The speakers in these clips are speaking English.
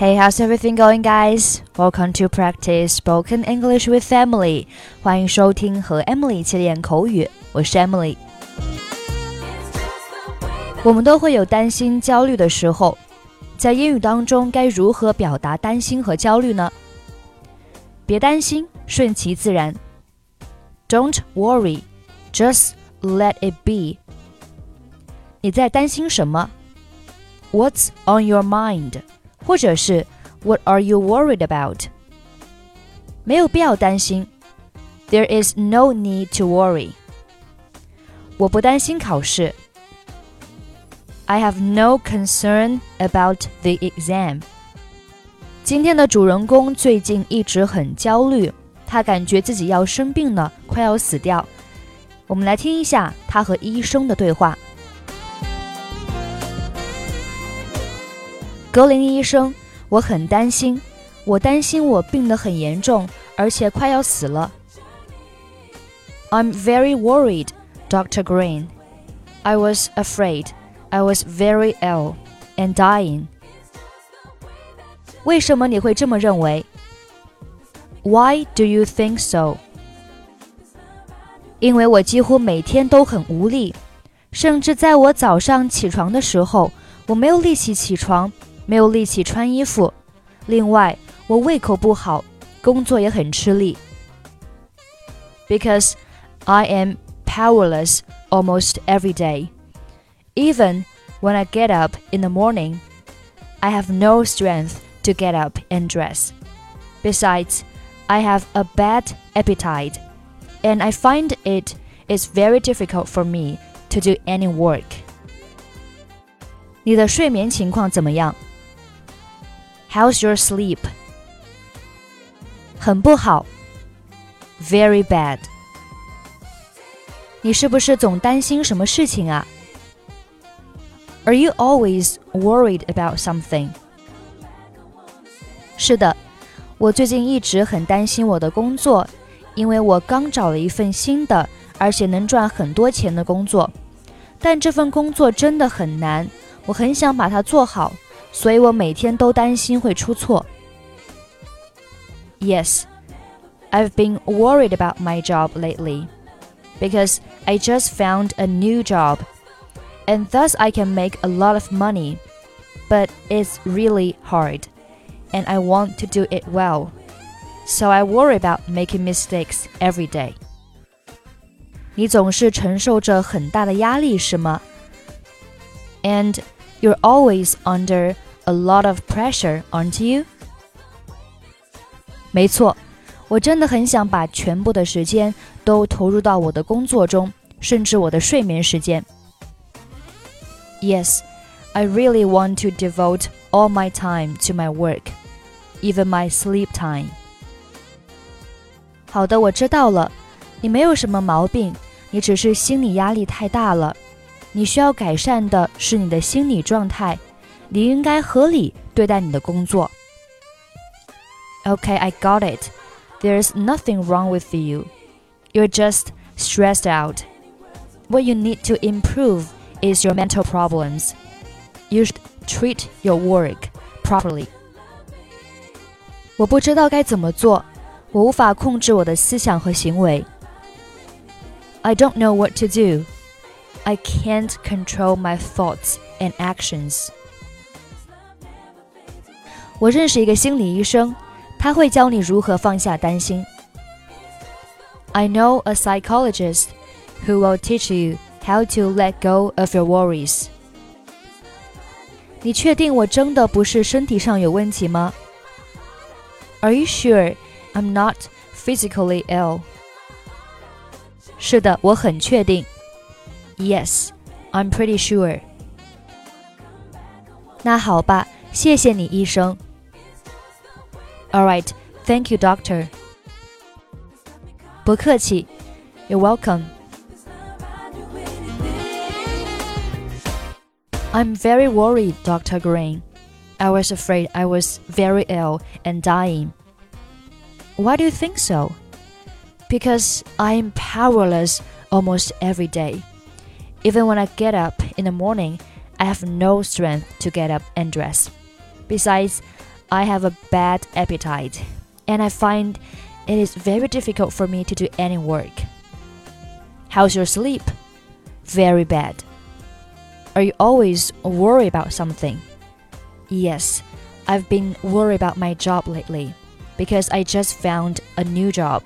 Hey, how's everything going, guys? Welcome to practice spoken English with Emily. 欢迎收听和 Emily 一起练口语，我是 Emily。我们都会有担心、焦虑的时候，在英语当中该如何表达担心和焦虑呢？别担心，顺其自然。Don't worry, just let it be. 你在担心什么？What's on your mind？ 或者是 What are you worried about？没有必要担心，There is no need to worry。我不担心考试，I have no concern about the exam。今天的主人公最近一直很焦虑，他感觉自己要生病了，快要死掉。我们来听一下他和医生的对话。格林医生，我很担心，我担心我病得很严重，而且快要死了。I'm very worried, Dr. Green. I was afraid. I was very ill and dying. 为什么你会这么认为？Why do you think so？因为我几乎每天都很无力，甚至在我早上起床的时候，我没有力气起床。 没有力气穿衣服。另外，我胃口不好，工作也很吃力。Because I am powerless almost every day. Even when I get up in the morning, I have no strength to get up and dress. Besides, I have a bad appetite, and I find it is very difficult for me to do any work. 你的睡眠情况怎么样 ？How's your sleep? 很不好，very bad。你是不是总担心什么事情啊？Are you always worried about something? 是的，我最近一直很担心我的工作，因为我刚找了一份新的，而且能赚很多钱的工作，但这份工作真的很难，我很想把它做好。所以我每天都担心会出错。Yes, I've been worried about my job lately because I just found a new job and thus I can make a lot of money, but it's really hard and I want to do it well. So I worry about making mistakes every day. 你总是承受着很大的压力，是吗？And you're always under a lot of pressure, aren't you? 没错，我真的很想把全部的时间都投入到我的工作中，甚至我的睡眠时间。Yes, I really want to devote all my time to my work, even my sleep time. 好的，我知道了，你没有什么毛病，你只是心理压力太大了。 你需要改善的是你的心理状态，你应该合理对待你的工作。Okay, I got it. There's nothing wrong with you. You're just stressed out. What you need to improve is your mental problems. You should treat your work properly. 我不知道该怎么做，我无法控制我的思想和行为。I don't know what to do. I can't control my thoughts and actions. 我认识一个心理医生，他会教你如何放下担心。I know a psychologist who will teach you how to let go of your worries. 你确定我真的不是身体上有问题吗？Are you sure I'm not physically ill? 是的，我很确定。 Yes, I'm pretty sure. 那好吧，谢谢你，医生。All right, thank you, doctor. 不客气，You're welcome. I'm very worried, Dr. Green. I was afraid I was very ill and dying. Why do you think so? Because I am powerless almost every day. Even when I get up in the morning, I have no strength to get up and dress. Besides, I have a bad appetite, and I find it is very difficult for me to do any work. How's your sleep? Very bad. Are you always worried about something? Yes, I've been worried about my job lately because I just found a new job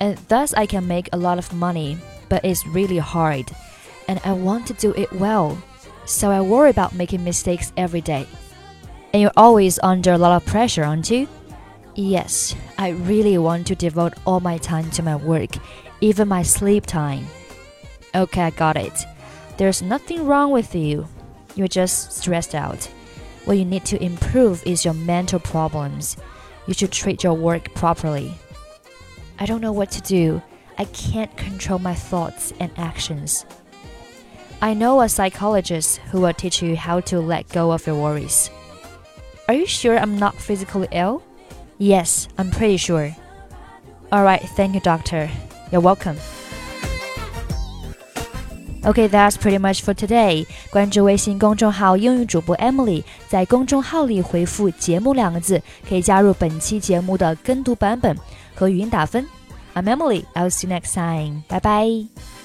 and thus I can make a lot of money, but it's really hard and I want to do it well. So I worry about making mistakes every day. And you're always under a lot of pressure, aren't you? Yes, I really want to devote all my time to my work, even my sleep time. Okay, I got it. There's nothing wrong with you. You're just stressed out. What you need to improve is your mental problems. You should treat your work properly. I don't know what to do. I can't control my thoughts and actions. I know a psychologist who will teach you how to let go of your worries. Are you sure I'm not physically ill? Yes, I'm pretty sure. Alright, thank you, doctor. You're welcome. Okay, that's pretty much for today. 关注微信公众号“英语主播 Emily”，在公众号里回复“节目”两个字，可以加入本期节目的跟读版本和语音打分。I'm Emily. I'll see you next time. Bye bye.